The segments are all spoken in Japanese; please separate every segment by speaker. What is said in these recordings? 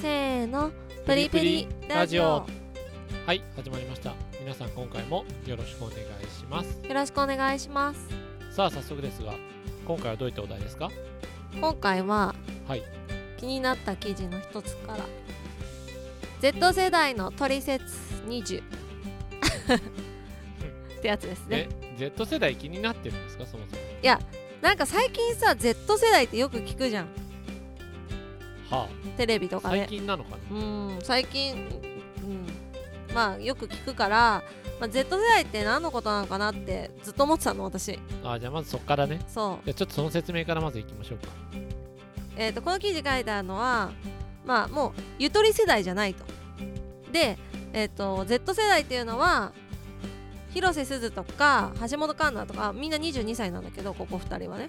Speaker 1: せーの。プリプリラジオ。よ
Speaker 2: はい始まりました。皆さん今回もよろしくお願いします。
Speaker 1: ろしくお願いします。
Speaker 2: さあ早速ですが今回はどういったお題ですか？
Speaker 1: 今回は
Speaker 2: はい。
Speaker 1: 気になった記事の一つから。Z 世代のトリセツ20ってやつですね。
Speaker 2: え Z 世代気になってるんですか？そもそも。
Speaker 1: なんか最近さ Z 世代ってよく聞くじゃん
Speaker 2: は
Speaker 1: テレビと
Speaker 2: あ最
Speaker 1: かで。
Speaker 2: 近なのかな。
Speaker 1: うん最近うん。まあよく聞くから、まあ、Z 世代って何のことなのかなってずっと思ってたの私。
Speaker 2: あじゃあまずそこからね。
Speaker 1: そう。
Speaker 2: じゃあちょっとその説明からまずいきましょうか。
Speaker 1: えー、とこの記事書いてあるのはまあもうゆとり世代じゃないと。で、えー、と Z 世代っていうのは広瀬すずとか橋本環奈とかみんな22歳なんだけどここ2人はね。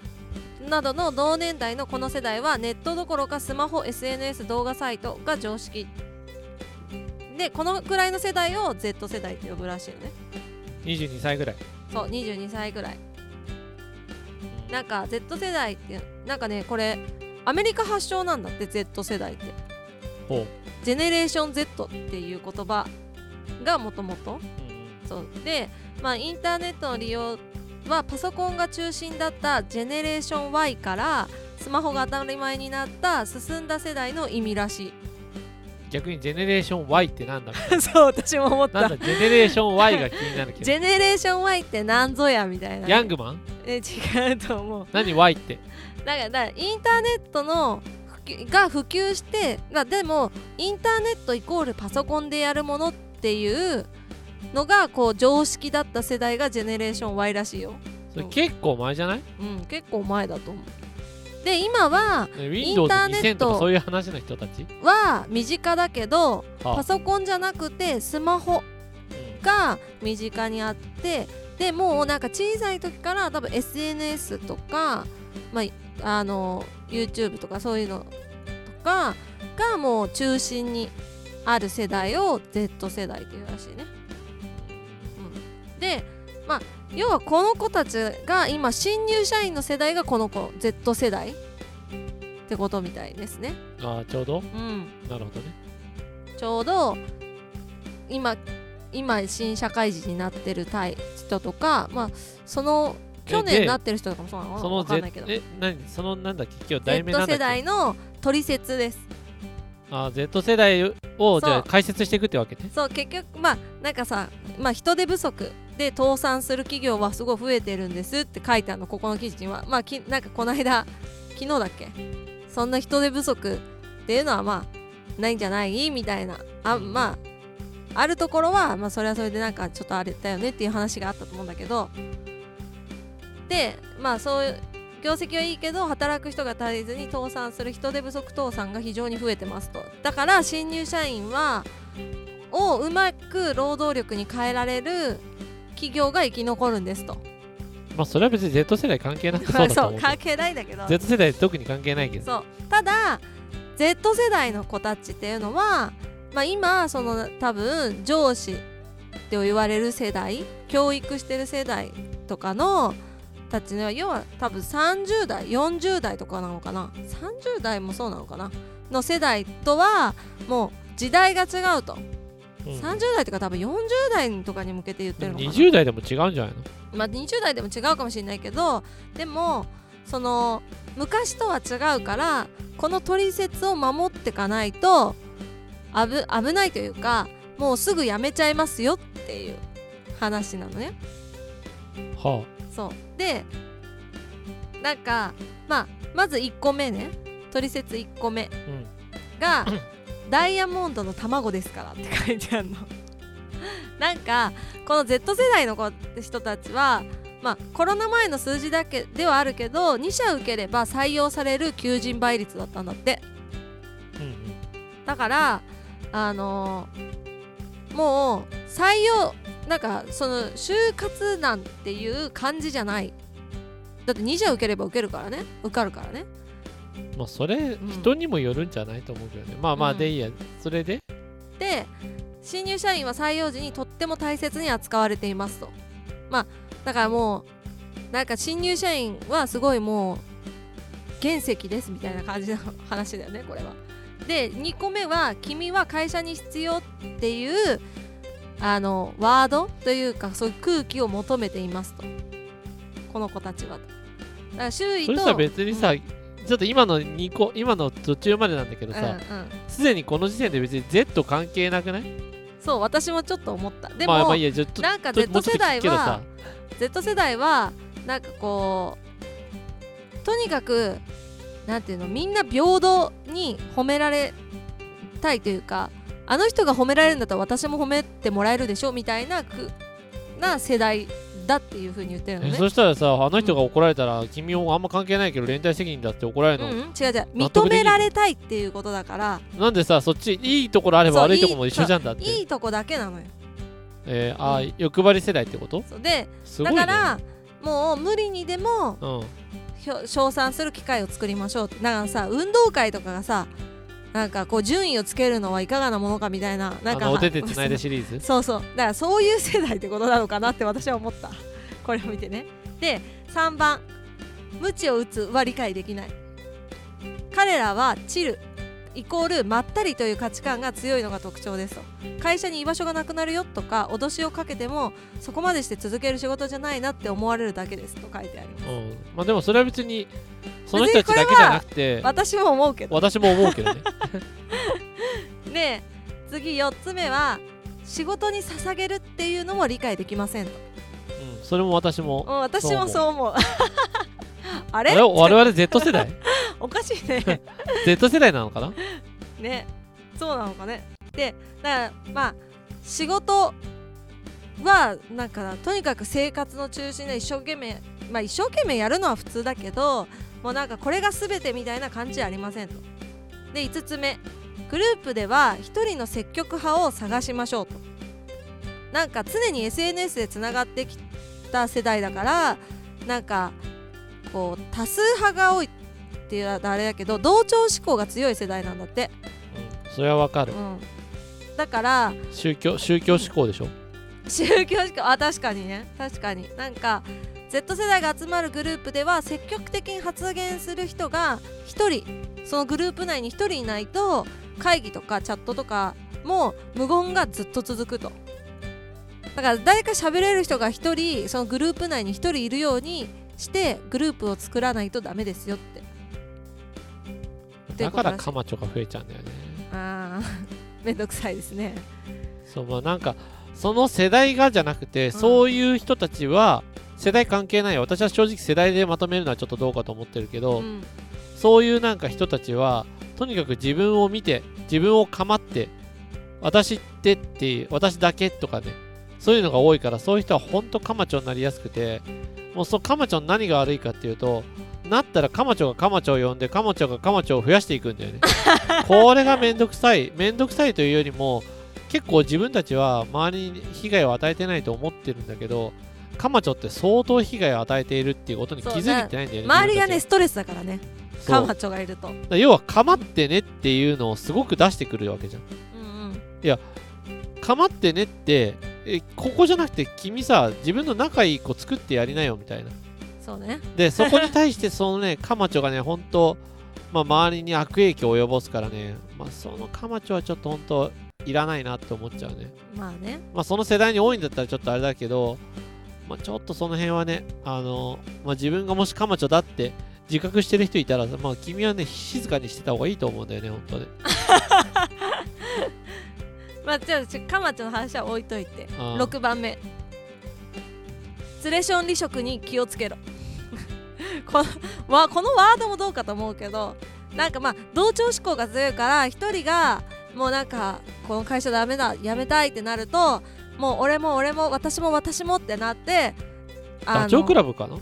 Speaker 1: などの同年代のこの世代はネットどころかスマホ SNS 動画サイトが常識。でこのくらいの世代を Z 世代って呼ぶらしいよね。
Speaker 2: 22歳ぐらい。
Speaker 1: そう22歳ぐらい。なんか Z 世代ってなんかねこれアメリカ発祥なんだって Z 世代って。
Speaker 2: ほ
Speaker 1: ジェネレーション Z っていう言葉がもともとそう。でまあインターネットの利用はパソコンが中心だったジェネレーション Y からスマホが当たり前になった進んだ世代の意味らし
Speaker 2: 逆にジェネレーション Y ってなんだ
Speaker 1: い そう私も思っ
Speaker 2: なんだジェネレーション Y が気になるけ
Speaker 1: ジ
Speaker 2: ど
Speaker 1: ェネレーション Y って何ぞやみたいな。
Speaker 2: ヤングマン？
Speaker 1: え違うと思う。
Speaker 2: 何 Y って？
Speaker 1: だからだからインターネットのが普及してがでもインターネットイコールパソコンでやるものっていうのがこう常識だった世代がジェネレーション Y らしいよ。
Speaker 2: それ結構前じゃない？
Speaker 1: うん結構前だと思う。で今は
Speaker 2: ね
Speaker 1: インターネッ
Speaker 2: Windows2000
Speaker 1: ト
Speaker 2: そういう話の人たち？
Speaker 1: は身近だけど
Speaker 2: は
Speaker 1: パソコンじゃなくてスマホ
Speaker 2: うん
Speaker 1: が身近にあってでもうなんか小さい時から多分 SNS とか、まあ、あの YouTube とかそういうのとかがもう中心にある世代を Z 世代っていうらしいね。うん、でまあ要はこの子たちが今新入社員の世代がこの子 Z 世代ってことみたいですね。
Speaker 2: ああちょうど？
Speaker 1: うん。
Speaker 2: なるほどね。
Speaker 1: ちょうど今今新社会人になってる人とかまあその去年なってる人とかもそうなの？
Speaker 2: その
Speaker 1: わかんない
Speaker 2: Z
Speaker 1: けど。
Speaker 2: え何？そのなんだっけ？今日題名なん
Speaker 1: Z
Speaker 2: だっけ？
Speaker 1: 世代の取説です。
Speaker 2: あー Z 世代をじゃあ解説していくってわけね。
Speaker 1: そう結局まあなんかさ、まあ、人手不足で倒産する企業はすごい増えてるんですって書いてあるのここの記事には。まあきなんかこの間昨日だっけ？そんな人手不足っていうのはまあないんじゃない？みたいな。あまああるところはまあそれはそれでなんかちょっとあれだよねっていう話があったと思うんだけど。でまあそういう業績はいいけど働く人が足りずに倒産する人手不足倒産が非常に増えてますと。だから新入社員はをうまく労働力に変えられる企業が生き残るんですと。
Speaker 2: まあそれは別に Z 世代関係なくそうだと
Speaker 1: そう
Speaker 2: 思う
Speaker 1: 関係ないんだけど。
Speaker 2: Z 世代特に関係ないけど。
Speaker 1: そう。ただ Z 世代の子たちっていうのは、まあ、今その多分上司って言われる世代教育してる世代とかのたちの要は多分30代40代とかなのかな。30代もそうなのかな。の世代とはもう時代が違うと、
Speaker 2: うん。
Speaker 1: 30代とか多分40代とかに向けて言ってるのかな。
Speaker 2: 20代でも違うんじゃないの？
Speaker 1: まあ、20代でも違うかもしれないけどでもその昔とは違うからこの取説を守ってかないと危危ないというかもうすぐやめちゃいますよっていう話なのね。
Speaker 2: は
Speaker 1: そう。でなんかまあまず1個目ね。取説1個目
Speaker 2: あうん。
Speaker 1: が ダイヤモンドの卵ですからって書いてあるの。なんかこの Z 世代の子人たちはまあコロナ前の数字だけではあるけど2社受ければ採用される求人倍率だったんだって。
Speaker 2: うんうん。
Speaker 1: だからあのーもう採用なんかその就活なんていう感じじゃない。だって2社受ければ受けるからね。受かるからね
Speaker 2: まあそれ
Speaker 1: ん。
Speaker 2: 人にもよるんじゃないと思うけどね。まあまあ
Speaker 1: うん。
Speaker 2: でいいや。それで？
Speaker 1: で新入社員は採用時にとっても大切に扱われていますと。まあだからもうなんか新入社員はすごいもう原石ですみたいな感じの話だよねこれは。で2個目は「君は会社に必要」っていうあのワードというかそういう空気を求めていますと。この子たちは。とだから周囲と
Speaker 2: それさ別にさ、ちょっと今の2個今の途中までなんだけど
Speaker 1: うんうん。
Speaker 2: さすで、にこの時点で別に Z 関係なくない？
Speaker 1: そう私もちょっと思った。でも、
Speaker 2: まあまあいい
Speaker 1: なんか Z 世代は Z 世代はなんかこうとにかくなんていうのみんな平等に褒められたいというかあの人が褒められるんだったら私も褒めてもらえるでしょみたいなくな世代だっていうふうに言ってるのね。
Speaker 2: えそしたらさあの人が怒られたら、君もあんま関係ないけど連帯責任だって怒られるの、
Speaker 1: うんうん、違う違う。認められたいっていうことだから。
Speaker 2: なんでさそっちいいところあれば悪いところも一緒じゃんだって。
Speaker 1: いいとこだけなのよ。
Speaker 2: えー、あー、
Speaker 1: う
Speaker 2: 欲張り世代ってこと？
Speaker 1: そうですだからもう無理にでも
Speaker 2: うん
Speaker 1: 称賛する機会を作りましょうだからさ運動会とかがさなんかこう順位をつけるのはいかがなものかみたいななんか
Speaker 2: お手手つないでシリーズ？
Speaker 1: そうそう。だからそういう世代ってことなのかなって私は思った。これを見てね。で3番。無知を打つは理解できない。彼らはチルイコールまったりという価値観が強いのが特徴ですと。会社に居場所がなくなるよとか脅しをかけてもそこまでして続ける仕事じゃないなって思われるだけですと書いてあります。
Speaker 2: うん。まあでもそれは別にその人たちだけじゃなくて
Speaker 1: 私も思うけど。
Speaker 2: 私も思うけどね。
Speaker 1: で次4つ目は仕事に捧げるっていうのも理解できませんと、
Speaker 2: うん。それも私も
Speaker 1: うん、私もそう思う。あれ？
Speaker 2: 我々 Z 世代？
Speaker 1: しいね。
Speaker 2: Z 世代なのかな？
Speaker 1: ね。そうなのかね。でだからまあ仕事はなんかとにかく生活の中心で一生懸命まあ一生懸命やるのは普通だけどもうなんかこれが全てみたいな感じじゃありませんと。で5つ目。グループでは一人の積極派を探しましょうと。なんか常に SNS でつながってきた世代だからなんかこう多数派が多いっていうとあれだけど同調志向が強い世代なんだって、
Speaker 2: うんそれはわかる。
Speaker 1: うん、だから
Speaker 2: 宗教宗教志向でしょ？
Speaker 1: 宗教志向あ確かにね。確かに。なんか Z 世代が集まるグループでは積極的に発言する人が1人そのグループ内に1人いないと会議とかチャットとかも無言がずっと続くと。だから誰か喋れる人が1人そのグループ内に1人いるようにしてグループを作らないとダメですよって
Speaker 2: だからカマチョが増えちゃうんだよね。
Speaker 1: あー。めんどくさいですね。
Speaker 2: そうまあなんかその世代がじゃなくて、そういう人たちは世代関係ないよ。私は正直世代でまとめるのはちょっとどうかと思ってるけど、
Speaker 1: うん。
Speaker 2: そういうなんか人たちはとにかく自分を見て自分を構って私ってって私だけとかねそういうのが多いからそういう人はほんとカマチョになりやすくてもうそのカマチョの何が悪いかっていうとなったらカマチョがカマチョを呼んでカマチョがカマチョを増やしていくんだよね。これがめんどくさいめんどくさいというよりも結構自分たちは周りに被害を与えてないと思ってるんだけどカマチョって相当被害を与えているっていうことに気づいてないんだよね
Speaker 1: 周りがね
Speaker 2: 自
Speaker 1: ストレスだからねカマチョがいると。
Speaker 2: 要は構ってねっていうのをすごく出してくるわけじゃん。
Speaker 1: うんうん。
Speaker 2: 構ってねってえここじゃなくて君さ自分の仲いい子作ってやりなよみたいな
Speaker 1: そうね。
Speaker 2: でそこに対してそのね カマチョがね本当まあ周りに悪影響を及ぼすからねまあそのカマチョはちょっと本当いらないなって思っちゃうね。
Speaker 1: まあね。
Speaker 2: まあその世代に多いんだったらちょっとあれだけどまあちょっとその辺はねあのまあ自分がもしカマチョだって自覚してる人いたらまあ君はね静かにしてた方がいいと思うんだよね本当ね。
Speaker 1: まあじゃあカマチョの話は置いといて。
Speaker 2: あー
Speaker 1: 6番目。ツレション離職に気をつけろこの わこのワードもどうかと思うけどなんかまあ同調志向が強いから一人がもうなんかこの会社ダメだ辞めたいってなるともう俺も俺も私も私もってなって
Speaker 2: ダチョウ倶楽部かな？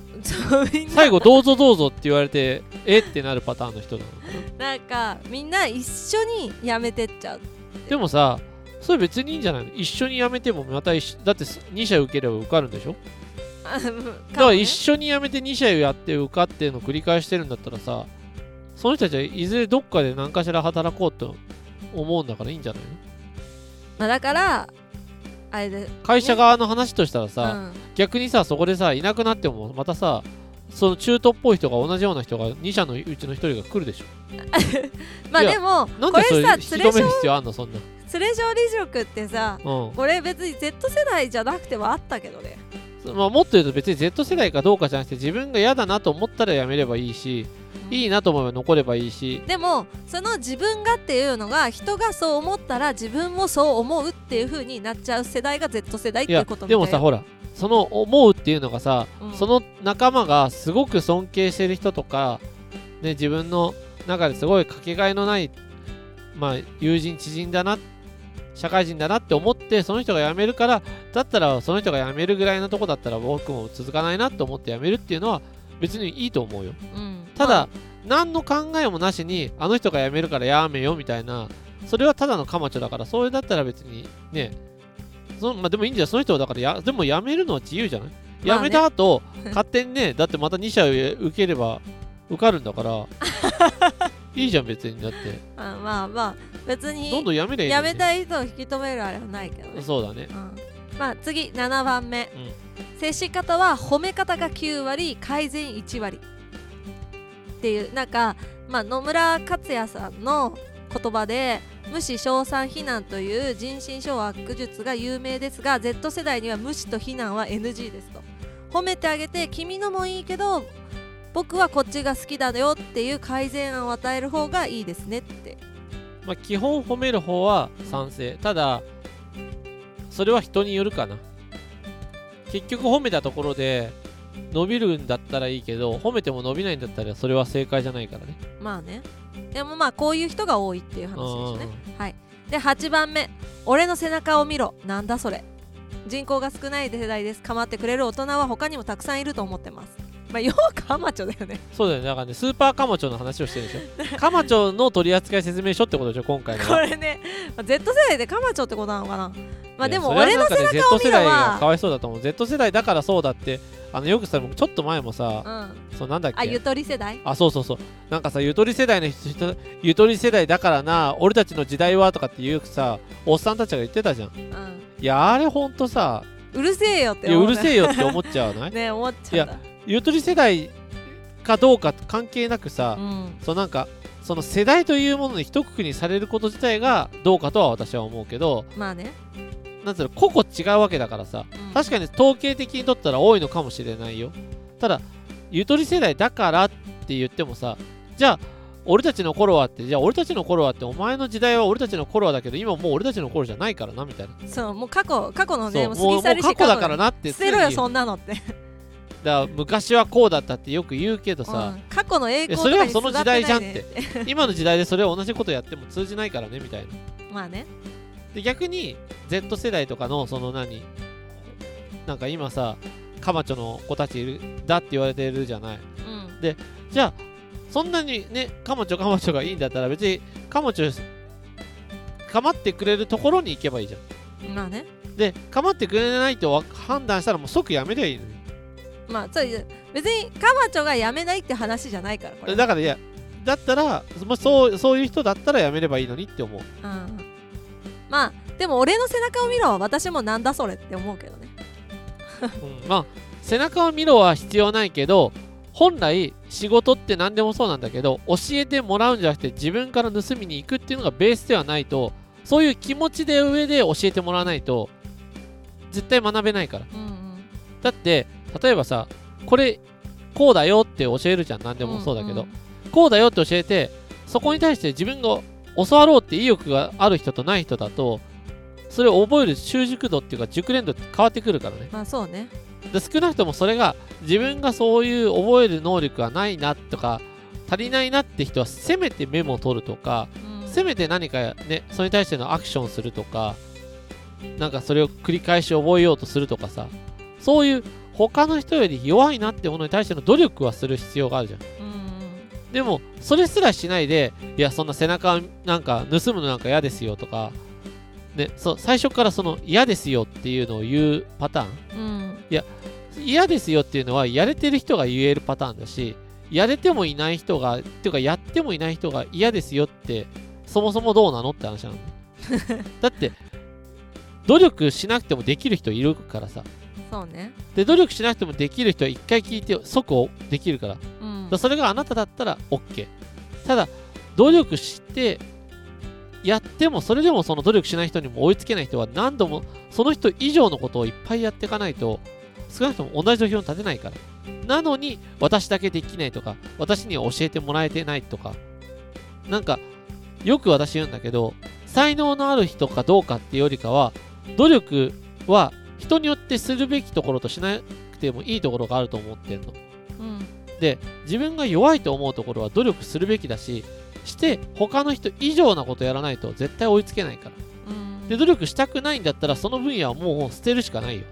Speaker 2: 最後どうぞどうぞって言われてえってなるパターンの人なのかな？
Speaker 1: なんかみんな一緒に辞めてっちゃう。
Speaker 2: でもさそれ別にいいんじゃないの？一緒に辞めてもまただって2社受ければ受かるんでしょ？
Speaker 1: あ
Speaker 2: だから一緒に辞めて2社やって受かっての繰り返してるんだったらさその人たちはいずれどっかで何かしら働こうと思うんだからいいんじゃないの？
Speaker 1: まあだからあれで
Speaker 2: 会社側の話としたらさ、
Speaker 1: うん。
Speaker 2: 逆にさそこでさいなくなってもまたさその中途っぽい人が同じような人が2社のうちの1人が来るでしょ。いや
Speaker 1: まあでも
Speaker 2: なんでそれ
Speaker 1: これさ
Speaker 2: 引き止める
Speaker 1: 連れ
Speaker 2: 必要あんの？そんな。
Speaker 1: 連れ勝利力ってさ
Speaker 2: うん。
Speaker 1: これ別に Z 世代じゃなくてもあったけどね
Speaker 2: まあ、もっと言うと別に Z 世代かどうかじゃなくて自分が嫌だなと思ったらやめればいいしいいなと思えば残ればいいし。
Speaker 1: でもその自分がっていうのが人がそう思ったら自分もそう思うっていう風になっちゃう世代が Z 世代っていうことみたいよ
Speaker 2: でもさほらその思うっていうのがさ、
Speaker 1: うん
Speaker 2: その仲間がすごく尊敬してる人とか、ね、自分の中ですごいかけがえのない、まあ、友人知人だな社会人だなって思ってその人が辞めるからだったらその人が辞めるぐらいのとこだったら僕も続かないなと思って辞めるっていうのは別にいいと思うよ。
Speaker 1: うん。
Speaker 2: ただ、
Speaker 1: ま
Speaker 2: 何の考えもなしにあの人が辞めるからやめよみたいなそれはただのカマチョだからそれだったら別にねそまあ、でもいいんじゃないその人はだからやでも辞めるのは自由じゃない？
Speaker 1: まあね。
Speaker 2: 辞めた後 勝手にねだってまた2社受ければ受かるんだから いいじゃん別に。だって。
Speaker 1: あまあまあ別に
Speaker 2: どんどん辞めりゃいいのに。
Speaker 1: 辞めたい人を引き止めるあれはないけどね、
Speaker 2: そうだね。
Speaker 1: うん、まあ次7番目、接し方は褒め方が9割改善1割。っていうなんか、まあ、野村克也さんの言葉で無視称賛非難という人心掌握術が有名ですが Z 世代には無視と非難は NG ですと。褒めてあげて君のもいいけど僕はこっちが好きだよっていう改善案を与える方がいいですねって。
Speaker 2: まあ、基本褒める方は賛成。ただそれは人によるかな。結局褒めたところで伸びるんだったらいいけど褒めても伸びないんだったらそれは正解じゃないからね。
Speaker 1: まあね。でもまあこういう人が多いっていう話
Speaker 2: うん
Speaker 1: ですねはい。で8番目。俺の背中を見ろ。なんだそれ。人口が少ない世代です。構ってくれる大人は他にもたくさんいると思ってますまあ要はカマチョだよね。
Speaker 2: そうだよね。だからねスーパーカマチョの話をしてるでしょ。カマチョの取扱説明書ってことでしょ今回のは。
Speaker 1: これねまあ Z 世代でカマチョってことなのかな。まあでも俺の背中を
Speaker 2: Z
Speaker 1: 見ろ
Speaker 2: 世代がか
Speaker 1: は
Speaker 2: わいそうだと思う。Z 世代だからそうだって。あのよくさちょっと前もさ、
Speaker 1: うん。
Speaker 2: そうなんだっけ？
Speaker 1: あゆとり世代？
Speaker 2: あそうそうそう。なんかさゆとり世代の人ゆとり世代だからな俺たちの時代はとかっていうさおっさんたちが言ってたじゃん。
Speaker 1: う
Speaker 2: いやあれほんとさ
Speaker 1: んうるせえよって
Speaker 2: いやうるせ
Speaker 1: え
Speaker 2: えよって思っちゃわない？
Speaker 1: ね思っちゃった
Speaker 2: ゆとり世代かどうか関係なくさ、
Speaker 1: うん。
Speaker 2: そうなんかその世代というものに一括りにされること自体がどうかとは私は思うけど
Speaker 1: まあね。
Speaker 2: なんつうの個々違うわけだからさ
Speaker 1: うん。
Speaker 2: 確かに統計的にとったら多いのかもしれないよ。ただゆとり世代だからって言ってもさじゃあ俺たちの頃はってじゃあ俺たちの頃はってお前の時代は俺たちの頃はだけど今もう俺たちの頃じゃないからなみたいな。
Speaker 1: そうもう過去過去のねもう過ぎ去りし
Speaker 2: 過去だからなって
Speaker 1: 捨てろよそんなのって
Speaker 2: だ昔はこうだったってよく言うけどさ、
Speaker 1: うん。過去の栄光
Speaker 2: えそれはその時代じゃんっ
Speaker 1: と
Speaker 2: て。今の時代でそれを同じことやっても通じないからねみたいな。
Speaker 1: まあね。
Speaker 2: で逆に Z 世代とかのその何なんか今さカマチョの子たちいるだって言われてるじゃない。
Speaker 1: うん。
Speaker 2: じゃあそんなにねカマチョカマチョがいいんだったら別にカマチョ構ってくれるところに行けばいいじゃん。
Speaker 1: まあね。
Speaker 2: で構ってくれないとわ判断したらもう即やめりゃいいのに
Speaker 1: まあそういう別にカマチョが辞めないって話じゃないからこれ
Speaker 2: だからいやだったらもしそうそういう人だったらやめればいいのにって思う。
Speaker 1: うんまあでも俺の背中を見ろ私もなんだそれって思うけどね。
Speaker 2: うん。まあ背中を見ろは必要ないけど本来仕事って何でもそうなんだけど教えてもらうんじゃなくて自分から盗みに行くっていうのがベースではないとそういう気持ちで上で教えてもらわないと絶対学べないから。
Speaker 1: うんうん。
Speaker 2: だって例えばさこれこうだよって教えるじゃん。何でもそうだけど、
Speaker 1: ん
Speaker 2: こうだよって教えてそこに対して自分が教わろうって意欲がある人とない人だとそれを覚える習熟度っていうか熟練度って変わってくるからね。
Speaker 1: まあそうね。
Speaker 2: で少なくともそれが自分がそういう覚える能力がないなとか足りないなって人はせめてメモを取るとか
Speaker 1: うん。
Speaker 2: せめて何かねそれに対してのアクションするとかなんかそれを繰り返し覚えようとするとかさそういう他の人より弱いなってものに対しての努力はする必要があるじゃん。
Speaker 1: うん。うん
Speaker 2: でもそれすらしないでいやそんな背中なんか盗むのなんか嫌ですよとかねそう最初からその嫌ですよっていうのを言うパターン。
Speaker 1: うん。
Speaker 2: 嫌ですよっていうのはやれてる人が言えるパターンだしやれてもいない人がっていうかやってもいない人が嫌ですよってそもそもどうなのって話なの。だって努力しなくてもできる人いるからさ
Speaker 1: そうね。
Speaker 2: で努力しなくてもできる人は一回聞いて即できるから。
Speaker 1: うん。
Speaker 2: らそれがあなただったら OK ただ努力してやってもそれでもその努力しない人にも追いつけない人は何度もその人以上のことをいっぱいやっていかないと少なくとも同じ土俵に立てないから。なのに私だけできないとか私には教えてもらえてないとか。なんかよく私言うんだけど才能のある人かどうかっていうよりかは努力は人によってするべきところとしなくてもいいところがあると思ってんの。
Speaker 1: うん。
Speaker 2: で自分が弱いと思うところは努力するべきだしして他の人以上なことやらないと絶対追いつけないから。
Speaker 1: うん。
Speaker 2: で努力したくないんだったらその分野はもう捨てるしかないよ。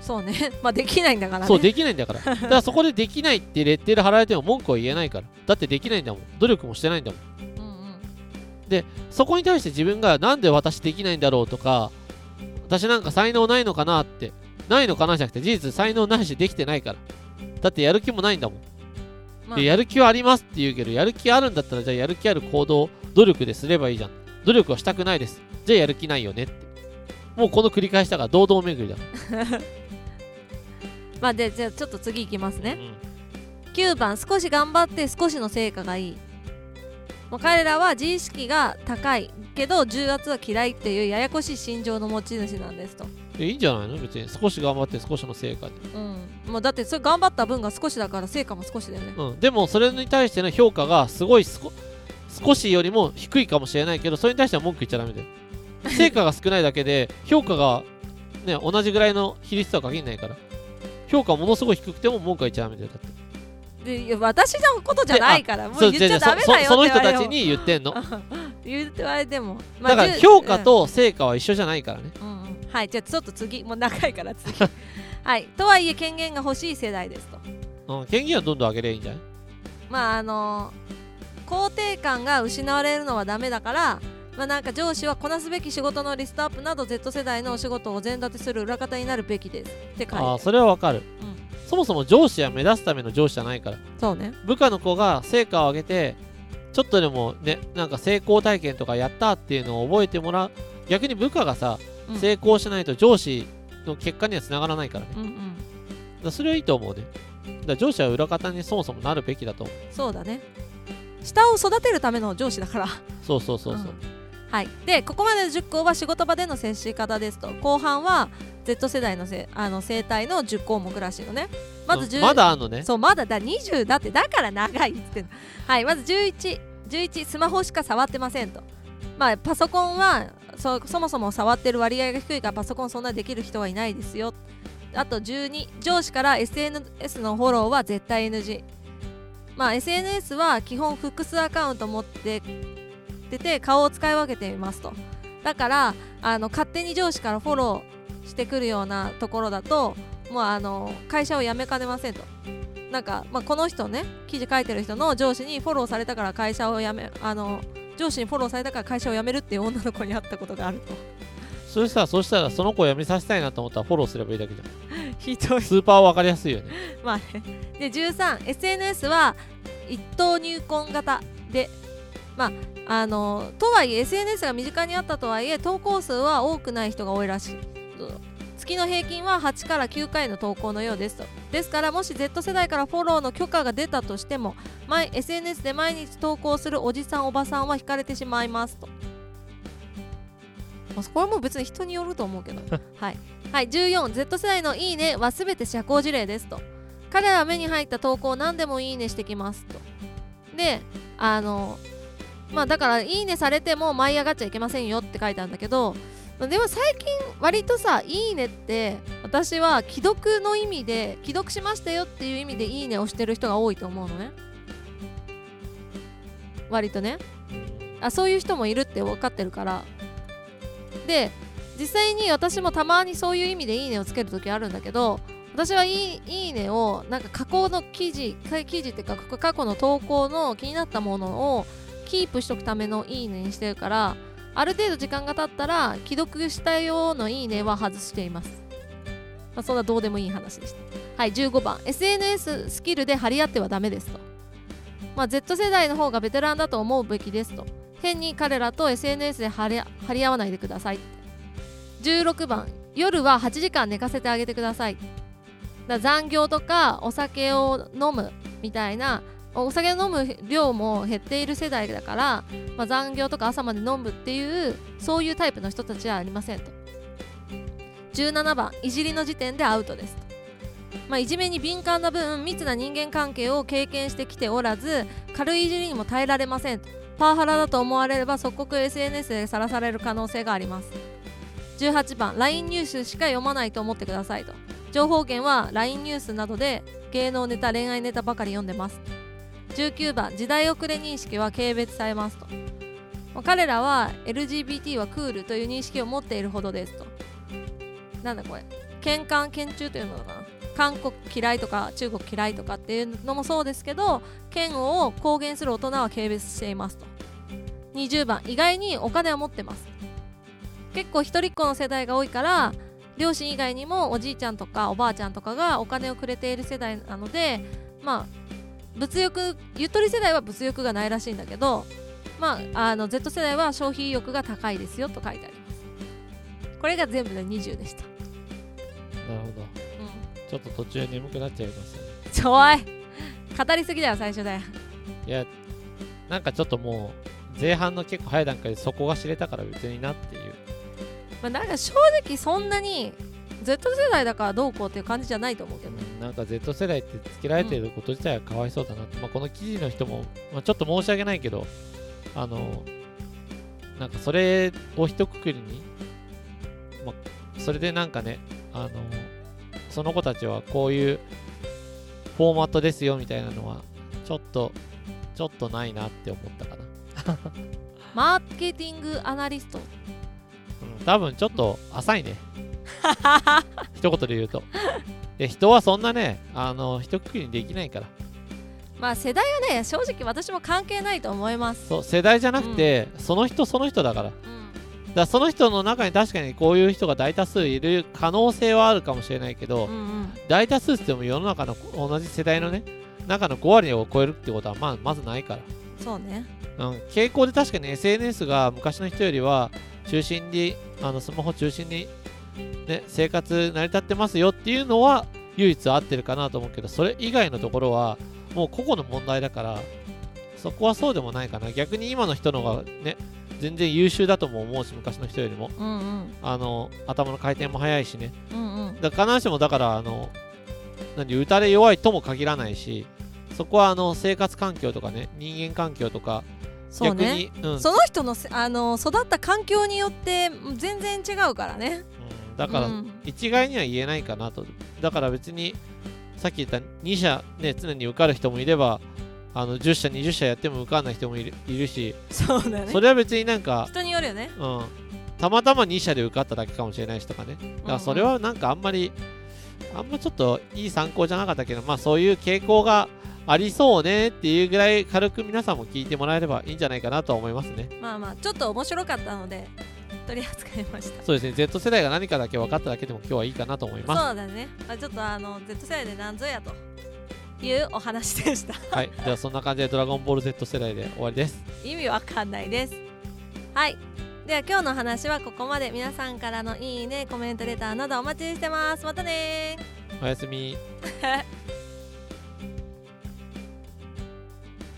Speaker 1: そうね。まあできないんだからね。
Speaker 2: そうできないんだから。だからそこでできないってレッテル貼られても文句は言えないから。だってできないんだもん。努力もしてないんだもん。
Speaker 1: うんうん。
Speaker 2: そこに対して自分がなんで私できないんだろうとか私なんか才能ないのかなって。ないのかなじゃなくて事実才能ないしできてないから。だってやる気もないんだもん。
Speaker 1: まあ。
Speaker 2: でやる気はありますって言うけどやる気あるんだったらじゃあやる気ある行動努力ですればいいじゃん。努力はしたくないです。じゃあやる気ないよねって。もうこの繰り返しだから堂々巡りだ、
Speaker 1: まあでじゃあちょっと次いきますね。
Speaker 2: うん。
Speaker 1: 9番少し頑張って少しの成果がいい。もう彼らは自意識が高いけど重圧は嫌いっていうややこしい心情の持ち主なんですと、
Speaker 2: えいいんじゃないの？別に少し頑張って少しの成果で、
Speaker 1: うん、もうだってそれ頑張った分が少しだから成果も少しだよね。
Speaker 2: うん、でもそれに対しての評価がすごい少しよりも低いかもしれないけどそれに対しては文句言っちゃダメだよ。成果が少ないだけで評価がね同じぐらいの比率とは限らないから。評価ものすごい低くても文句は言っちゃダメだよだって
Speaker 1: 私のことじゃないからもう言っちゃダメだよ
Speaker 2: そその人たちに言ってんの？
Speaker 1: 言って言われても、まあ
Speaker 2: だから評価、と成果は一緒じゃないからね。
Speaker 1: うん。うん。うんはいじゃあちょっと次。もう長いから次。はい。とはいえ権限が欲しい世代ですと。
Speaker 2: うん、権限はどんどん上げればいいんじゃない？
Speaker 1: まああの肯定感が失われるのはダメだからまあなんか上司はこなすべき仕事のリストアップなど Z 世代のお仕事を全立てする裏方になるべきですって書いてある。
Speaker 2: ああ、それはわかる。
Speaker 1: うん
Speaker 2: そもそも上司は目指すための上司じゃないから。
Speaker 1: そうね
Speaker 2: 部下の子が成果を上げて、ちょっとでもね、なんか成功体験とかやったっていうのを覚えてもらう。逆に部下がさ、
Speaker 1: うん
Speaker 2: 成功しないと上司の結果にはつながらないからね。
Speaker 1: うんうん
Speaker 2: らそれはいいと思うね。だ上司は裏方にそもそもなるべきだと思う。
Speaker 1: そうだね下を育てるための上司だから
Speaker 2: そうそうそうそう。
Speaker 1: はい、でここまでの10項は仕事場での接し方ですと。後半は Z 世代のせあの生態の10項目らしいのね。まず10
Speaker 2: うんまだあんのね。
Speaker 1: そうまだだ20だってだから長いっつってはいまず1111 11スマホしか触ってませんと。まあパソコンはそそもそも触ってる割合が低いからパソコンそんなできる人はいないですよ。あと12上司から SNS のフォローは絶対 NG まあ SNS は基本複数アカウント持っててて顔を使い分けていますと。だからあの勝手に上司からフォローしてくるようなところだともうあの会社を辞めかねませんと。なんか、まあ、この人ね記事書いてる人の上司にフォローされたから会社を辞めあの上司にフォローされたから会社を辞めるっていう女の子に会ったことがあると。
Speaker 2: それさ、そしたらその子を辞めさせたいなと思ったらフォローすればいいだけじゃん。
Speaker 1: ひどい。
Speaker 2: スーパーわかりやすいよね。
Speaker 1: まあね。で 13SNS は一等入婚型でまああのとはいえ SNS が身近にあったとはいえ投稿数は多くない人が多いらしい。月の平均は8から9回の投稿のようですと。ですからもし Z 世代からフォローの許可が出たとしても毎 SNS で毎日投稿するおじさんおばさんは引かれてしまいますと。まあこれも別に人によると思うけど。はい、はい、14Z 世代のいいねはすべて社交辞令ですと。彼らは目に入った投稿を何でもいいねしてきますと。であのまあだからいいねされても舞い上がっちゃいけませんよって書いてあるんだけどでも最近割とさいいねって私は既読の意味で既読しましたよっていう意味でいいねをしてる人が多いと思うのね。割とね。あそういう人もいるって分かってるから。で実際に私もたまにそういう意味でいいねをつける時あるんだけど私はいいいいねをなんか加工の記事記事っていうか過去の投稿の気になったものをキープしとくためのいいねにしてるからある程度時間が経ったら既読したようのいいねは外しています、まあ、そんなどうでもいい話でした。はい15番 SNS スキルで張り合ってはダメですと、まあ、Z 世代の方がベテランだと思うべきですと。変に彼らと SNS で張り張り合わないでください。16番夜は8時間寝かせてあげてください。だ残業とかお酒を飲むみたいなお酒を飲む量も減っている世代だから、まあ、残業とか朝まで飲むっていうそういうタイプの人たちはありませんと。17番いじりの時点でアウトですまあ、いじめに敏感な分密な人間関係を経験してきておらず軽いいじりにも耐えられませんパワハラだと思われれば即刻 SNS でさらされる可能性があります。18番 LINE ニュースしか読まないと思ってくださいと。情報源は LINE ニュースなどで芸能ネタ恋愛ネタばかり読んでます。19番時代遅れ認識は軽蔑されますと。彼らは LGBT はクールという認識を持っているほどですと。なんだこれ。喧嘩喧中というのかな。韓国嫌いとか中国嫌いとかっていうのもそうですけど嫌悪を公言する大人は軽蔑していますと。20番意外にお金を持ってます。結構一人っ子の世代が多いから両親以外にもおじいちゃんとかおばあちゃんとかがお金をくれている世代なのでまあ物欲ゆとり世代は物欲がないらしいんだけどまああの Z 世代は消費意欲が高いですよと書いてあります。これが全部で20でした。な
Speaker 2: るほど、うん、ちょっと途中眠くなっちゃいますね。
Speaker 1: ちょい。語りすぎだよ最初で。
Speaker 2: いやなんかちょっともう前半の結構早い段階でそこが知れたから別になっていう。
Speaker 1: まあ、なんか正直そんなに Z 世代だからどうこうっていう感じじゃないと思うけど。ね、
Speaker 2: なんか Z 世代ってつけられてること自体はかわいそうだなって、うん、まあ、この記事の人も、まあ、ちょっと申し訳ないけどあのなんかそれを一括りに、まあ、それでなんかねあのその子たちはこういうフォーマットですよみたいなのはちょっとちょっとないなって思ったかな。
Speaker 1: マーケティングアナリスト。
Speaker 2: 多分ちょっと浅いね。一言で言うとで人はそんなねあの一括りにできないから。
Speaker 1: まあ世代はね正直私も関係ないと思います。
Speaker 2: そう世代じゃなくて、うん、その人その人だから、うん、だからその人の中に確かにこういう人が大多数いる可能性はあるかもしれないけど、うんうん、大多数って言っても世の中の同じ世代のね中の5割を超えるってことはまあまずないから。
Speaker 1: そうね、
Speaker 2: うん、傾向で確かに SNS が昔の人よりは中心にあのスマホ中心に、ね、生活成り立ってますよっていうのは唯一合ってるかなと思うけどそれ以外のところはもう個々の問題だからそこはそうでもないかな。逆に今の人の方がね全然優秀だとも思うし昔の人よりも、うんうん、あの頭の回転も速いしね、うんうん、だ必ずしもだからあの何打たれ弱いとも限らないしそこはあの生活環境とかね人間環境とか
Speaker 1: そうね、うん、その人のあの育った環境によって全然違うからね、
Speaker 2: うん、だから一概には言えないかなと。だから別にさっき言った2社ね常に受かる人もいればあの10社20社やっても受かんない人もいるいるし
Speaker 1: そうだね。
Speaker 2: それは別になんか
Speaker 1: 人によるよね。
Speaker 2: うん。たまたま2社で受かっただけかもしれないしとかねだからそれはなんかあんまり、あんまちょっといい参考じゃなかったけどまあそういう傾向がありそうねっていうぐらい軽く皆さんも聞いてもらえればいいんじゃないかなと思いますね。
Speaker 1: まあまあちょっと面白かったので取り扱いました。
Speaker 2: そうですね。Z 世代が何かだけ分かっただけでも今日はいいかなと思います。
Speaker 1: そうだね、まあ、ちょっとあの Z 世代で何ぞやというお話でした。
Speaker 2: はい。ではそんな感じでドラゴンボール Z 世代で終わりです。
Speaker 1: 意味わかんないです。はい。では今日の話はここまで。皆さんからのいいねコメントレターなどお待ちしてます。またね
Speaker 2: おやすみ